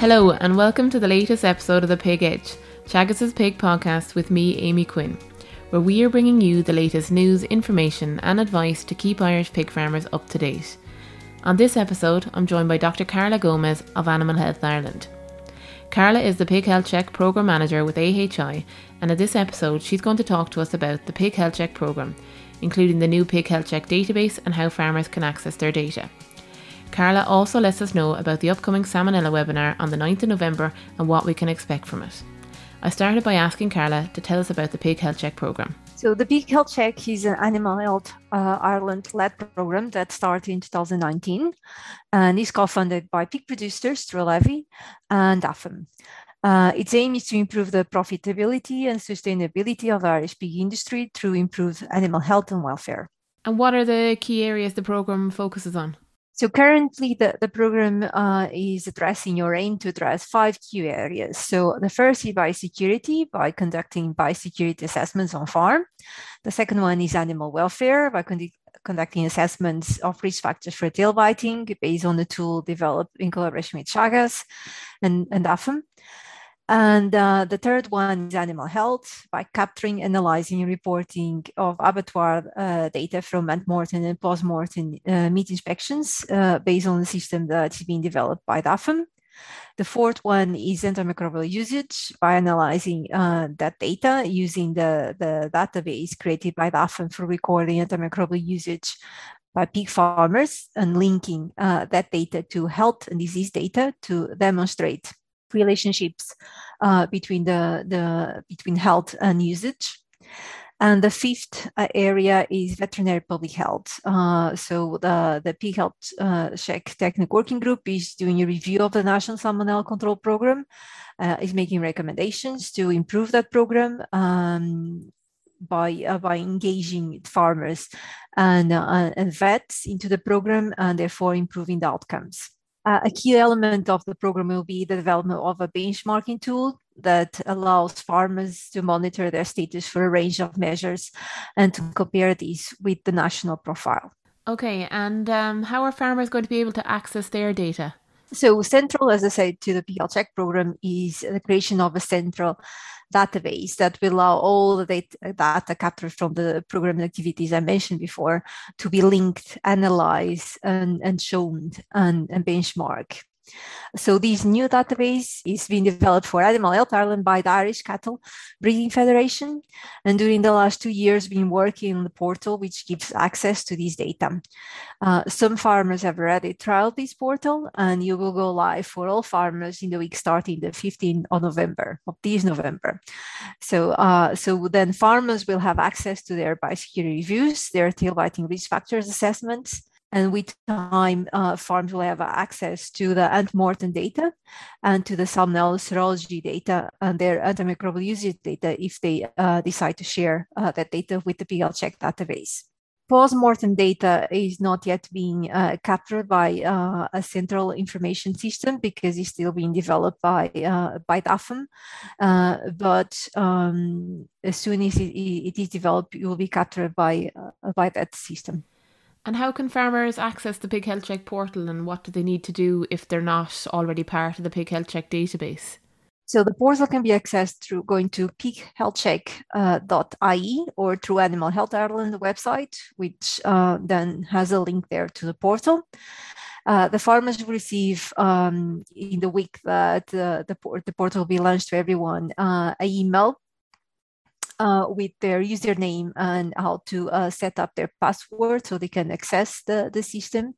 Hello, and welcome to the latest episode of The Pig Edge, Teagasc's Pig podcast with me, Amy Quinn, where we are bringing you the latest news, information, and advice to keep Irish pig farmers up to date. On this episode, I'm joined by Dr. Carla Gomes of Animal Health Ireland. Carla is the Pig Health Check Programme Manager with AHI, and in this episode, she's going to talk to us about the Pig Health Check programme, including the new Pig Health Check database and how farmers can access their data. Carla also lets us know about the upcoming Salmonella webinar on the 9th of November and what we can expect from it. I started by asking Carla to tell us about the Pig Health Check programme. So the Pig Health Check is an Animal Health uh, Ireland-led program that started in 2019 and is co-funded by pig producers Trelevi and DAFM. Uh, its aim is to improve the profitability and sustainability of Irish pig industry through improved animal health and welfare. And what are the key areas the programme focuses on? So currently the, the program uh, is addressing your aim to address five key areas. So the first is biosecurity by conducting biosecurity assessments on farm. The second one is animal welfare by con- conducting assessments of risk factors for tail biting based on the tool developed in collaboration with Teagasc and, and DAFM. And uh, the third one is animal health by capturing, analyzing, and reporting of abattoir uh, data from ante-mortem and post-mortem uh, meat inspections uh, based on the system that's been developed by DAFM. The fourth one is antimicrobial usage by analyzing uh, that data using the, the database created by DAFM for recording antimicrobial usage by pig farmers and linking uh, that data to health and disease data to demonstrate relationships uh, between the, the between health and usage. And the fifth uh, area is veterinary public health. Uh, so the, the pig health uh, check technical working group is doing a review of the national salmonella control program, uh, is making recommendations to improve that program um, by uh, by engaging farmers and, uh, and vets into the program and therefore improving the outcomes. Uh, a key element of the program will be the development of a benchmarking tool that allows farmers to monitor their status for a range of measures and to compare these with the national profile. Okay, and um, how are farmers going to be able to access their data? So, central, as I said, to the Health Check program is the creation of a central database that will allow all the data, data captured from the program activities I mentioned before to be linked, analyzed, and, and shown and, and benchmark. So this new database is being developed for Animal Health Ireland by the Irish Cattle Breeding Federation. And during the last two years, been working on the portal, which gives access to this data. Uh, some farmers have already trialed this portal, and you will go live for all farmers in the week starting the 15th of November, of this November. So, uh, so then farmers will have access to their biosecurity reviews, their tail biting risk factors assessments, and with time, uh, farms will have access to the ante-mortem data and to the salmonella serology data and their antimicrobial usage data if they uh, decide to share uh, that data with the Health Check database. Post-mortem data is not yet being uh, captured by uh, a central information system because it's still being developed by uh, by DAFM. but um, as soon as it, it is developed, it will be captured by by that system. And how can farmers access the Pig Health Check portal and what do they need to do if they're not already part of the Pig Health Check database? So the portal can be accessed through going to pighealthcheck.ie uh, or through Animal Health Ireland website, which uh, then has a link there to the portal. Uh, the farmers will receive um, in the week that uh, the, the portal will be launched to everyone uh, an email uh, with their username and how to uh, set up their password so they can access the, the system.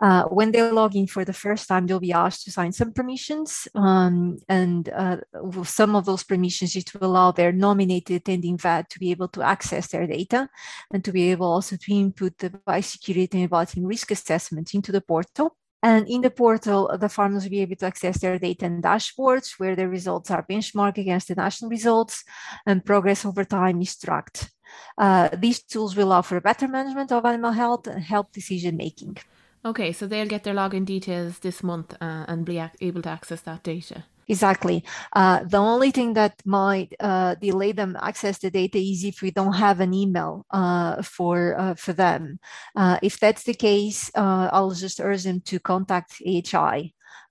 Uh, when they log in for the first time, they'll be asked to sign some permissions, um, and uh, some of those permissions is to allow their nominated attending vet to be able to access their data and to be able also to input the biosecurity and biting risk assessment into the portal. And in the portal, the farmers will be able to access their data and dashboards where the results are benchmarked against the national results and progress over time is tracked. Uh, these tools will offer better management of animal health and help decision making. Okay, so they'll get their login details this month uh, and be able to access that data. Exactly. Uh, the only thing that might uh, delay them access the data is if we don't have an email uh, for uh, for them. Uh, if that's the case, uh, I'll just urge them to contact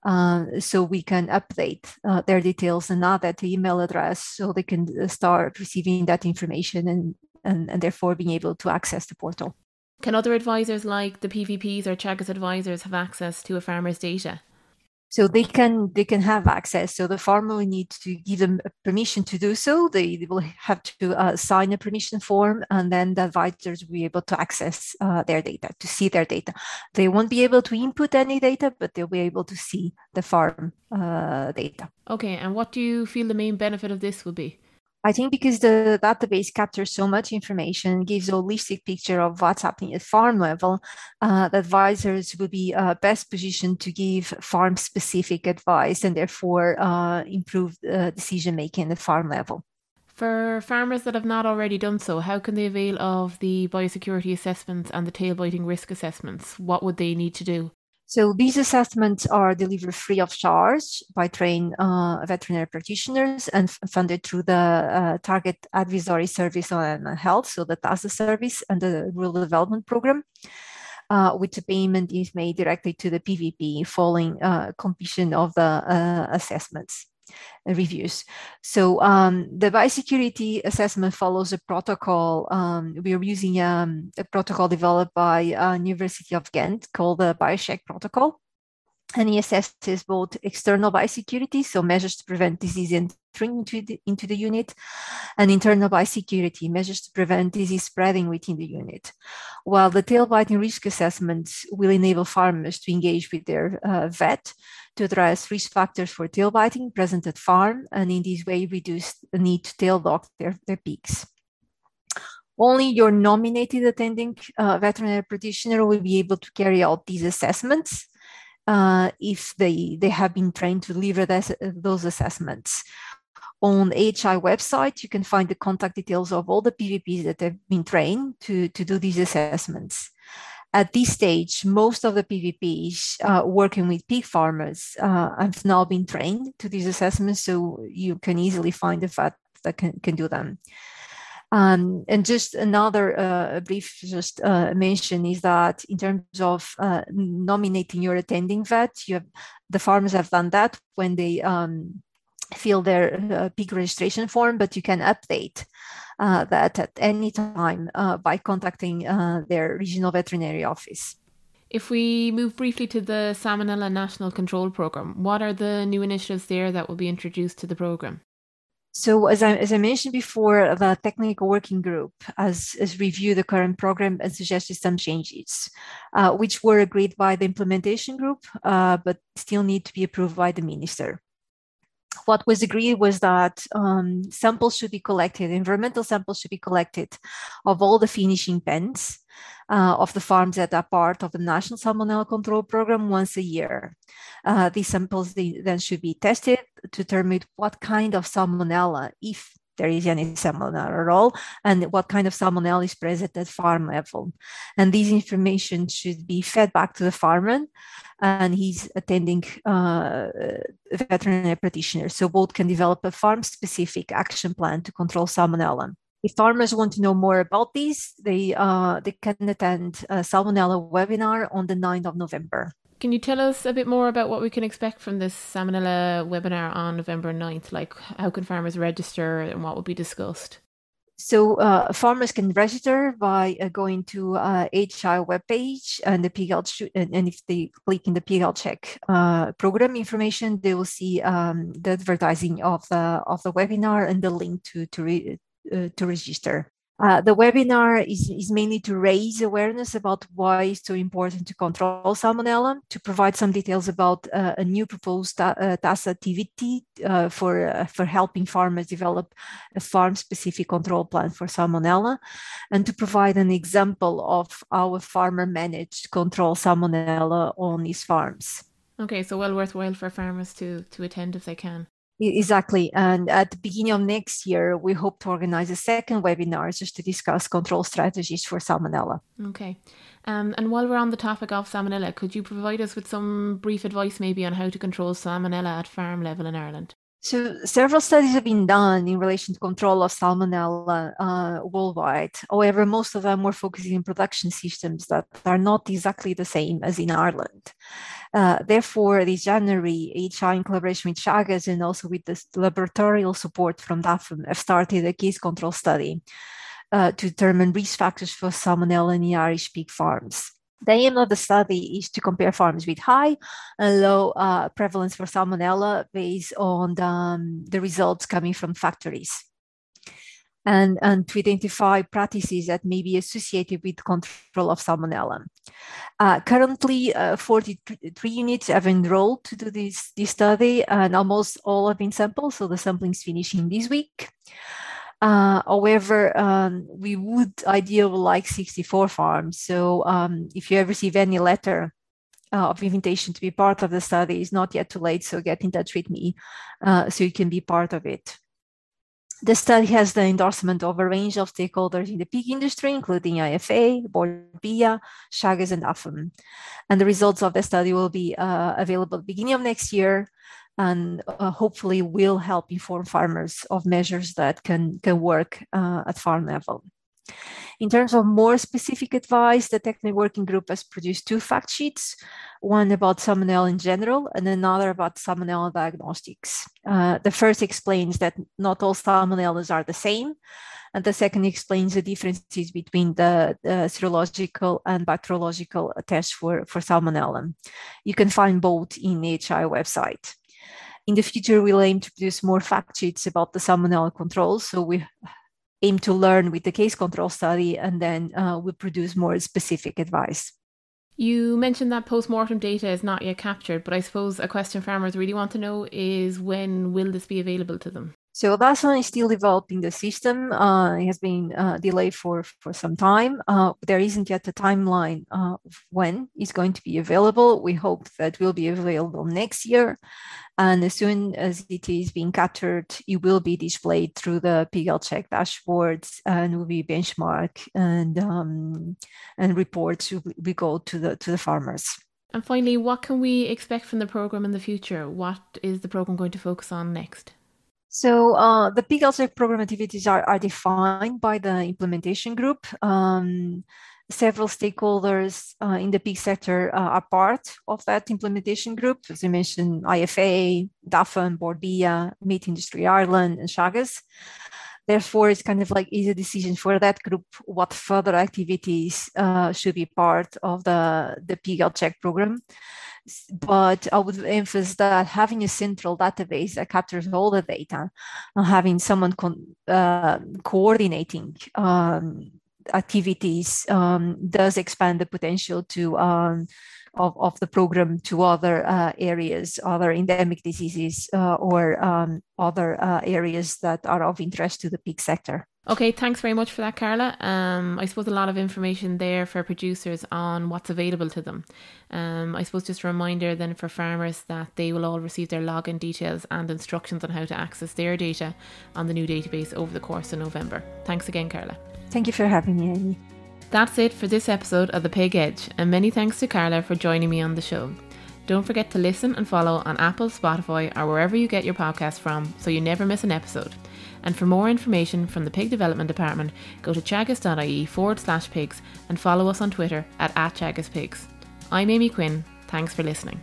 Uh, so we can update their details and add that email address so they can start receiving that information and, and, and therefore being able to access the portal. Can other advisors like the PVPs or Teagasc advisors have access to a farmer's data? So they can they can have access. So the farmer will need to give them permission to do so. They, they will have to uh, sign a permission form and then the advisors will be able to access uh, their data to see their data. They won't be able to input any data but they'll be able to see the farm uh, data. Okay and what do you feel the main benefit of this will be I think because the database captures so much information, gives a holistic picture of what's happening at farm level, uh, the advisors will be uh, best positioned to give farm specific advice and therefore uh, improve decision making at farm level. For farmers that have not already done so, how can they avail of the biosecurity assessments and the tail biting risk assessments? What would they need to do? So these assessments are delivered free of charge by trained uh, veterinary practitioners and funded through the uh, Target Advisory Service on Health, so the TASA service and the Rural Development Program. Uh, which the payment is made directly to the PVP following uh, completion of the uh, assessments reviews. So um, the biosecurity assessment follows a protocol. Um, we are using um, a protocol developed by uh, University of Ghent called the BioCheck protocol. And he assesses both external biosecurity, so measures to prevent disease entering into the, into the unit, and internal biosecurity, measures to prevent disease spreading within the unit. While the tail biting risk assessments will enable farmers to engage with their uh, vet to address risk factors for tail biting present at farm, and in this way reduce the need to tail dock their, their pigs. Only your nominated attending uh, veterinary practitioner will be able to carry out these assessments uh, if they, they have been trained to deliver this, those assessments. On AHI website, you can find the contact details of all the PVPs that have been trained to, to do these assessments at this stage, most of the PVPs uh, working with pig farmers uh, have now been trained to these assessments, so you can easily find the vet that can, can do them. Um, and just another uh, brief just uh, mention is that in terms of uh, nominating your attending vet, you have, the farmers have done that when they um, fill their uh, pig registration form, but you can update uh, that at any time uh, by contacting their regional veterinary office. If we move briefly to the Salmonella National Control Programme, what are the new initiatives there that will be introduced to the programme? So, as I, as I mentioned before, the technical working group has, has reviewed the current program and suggested some changes, uh, which were agreed by the implementation group, uh, but still need to be approved by the minister. What was agreed was that um, samples should be collected, environmental samples should be collected of all the finishing pens uh, of the farms that are part of the National Salmonella Control Program once a year. Uh, these samples then should be tested to determine what kind of salmonella, if there is any salmonella at all, and what kind of salmonella is present at farm level. And this information should be fed back to the farmer, and he's attending uh, veterinary practitioner. So both can develop a farm-specific action plan to control salmonella. If farmers want to know more about these, they, uh, they can attend a salmonella webinar on the 9th of November. Can you tell us a bit more about what we can expect from this Salmonella webinar on November 9th? Like, how can farmers register and what will be discussed? So uh, farmers can register by uh, going to uh, HI webpage and the pig health, and, and, if they click in the health check uh, program information, they will see um, the advertising of the of the webinar and the link to to re, uh, to register. Uh, the webinar is, is mainly to raise awareness about why it's so important to control salmonella, to provide some details about uh, a new proposed ta- uh, TASA activity uh, for, uh, for helping farmers develop a farm-specific control plan for salmonella, and to provide an example of how a farmer managed control salmonella on his farms. Okay, so well worthwhile for farmers to to attend if they can. Exactly. And at the beginning of next year, we hope to organize a second webinar just to discuss control strategies for salmonella. Okay. Um, and while we're on the topic of salmonella, could you provide us with some brief advice maybe on how to control salmonella at farm level in Ireland? So several studies have been done in relation to control of salmonella uh, worldwide. However, most of them were focusing on production systems that are not exactly the same as in Ireland. Uh, therefore, this January, HI in collaboration with Teagasc and also with the laboratorial support from DAFM have started a case control study uh, to determine risk factors for salmonella in the Irish pig farms. The aim of the study is to compare farms with high and low uh, prevalence for salmonella based on the, um, the results coming from factories. And, and to identify practices that may be associated with control of salmonella. Uh, currently, uh, 43 units have enrolled to do this, this study, and almost all have been sampled. So the sampling is finishing this week. Uh, however, um, we would ideally like 64 farms. So um, if you ever receive any letter uh, of invitation to be part of the study, it's not yet too late. So get in touch with me uh, so you can be part of it. The study has the endorsement of a range of stakeholders in the pig industry, including IFA, Bord Bia, Teagasc, and DAFM. And the results of the study will be uh, available beginning of next year and uh, hopefully will help inform farmers of measures that can, can work uh, at farm level. In terms of more specific advice, the technical working group has produced two fact sheets, one about salmonella in general and another about salmonella diagnostics. Uh, the first explains that not all salmonellas are the same, and the second explains the differences between the, the serological and bacteriological tests for, for salmonella. You can find both in the HI website. In the future, we'll aim to produce more fact sheets about the salmonella control. So we aim to learn with the case control study and then uh, we'll produce more specific advice. You mentioned that post-mortem data is not yet captured, but I suppose a question farmers really want to know is when will this be available to them? So DASA is still developing the system. Uh, it has been uh, delayed for, for some time. Uh, there isn't yet a timeline uh, when it's going to be available. We hope that will be available next year. And as soon as it is being captured, it will be displayed through the Health Check dashboards and will be benchmark and um, and reports will, will go to the to the farmers. And finally, what can we expect from the program in the future? What is the program going to focus on next? So uh, the Health Check program activities are, are defined by the implementation group. Um, several stakeholders uh, in the pig sector uh, are part of that implementation group. As I mentioned, IFA, DAFM, Bord Bia, Meat Industry Ireland, and Teagasc. Therefore, it's kind of like is a decision for that group what further activities uh, should be part of the, the Health Check program but I would emphasize that having a central database that captures all the data, and having someone uh, coordinating um, activities um, does expand the potential to um, of, of the program to other uh, areas, other endemic diseases, uh, or um, other uh, areas that are of interest to the pig sector. Okay, thanks very much for that, Carla. Um, I suppose a lot of information there for producers on what's available to them. Um, I suppose just a reminder then for farmers that they will all receive their login details and instructions on how to access their data on the new database over the course of November. Thanks again, Carla. Thank you for having me, Amy. That's it for this episode of The Pig Edge, and many thanks to Carla for joining me on the show. Don't forget to listen and follow on Apple, Spotify, or wherever you get your podcast from so you never miss an episode. And for more information from the Pig Development Department, go to teagasc.ie forward slash pigs and follow us on Twitter at, at teagascpigs. I'm Amy Quinn. Thanks for listening.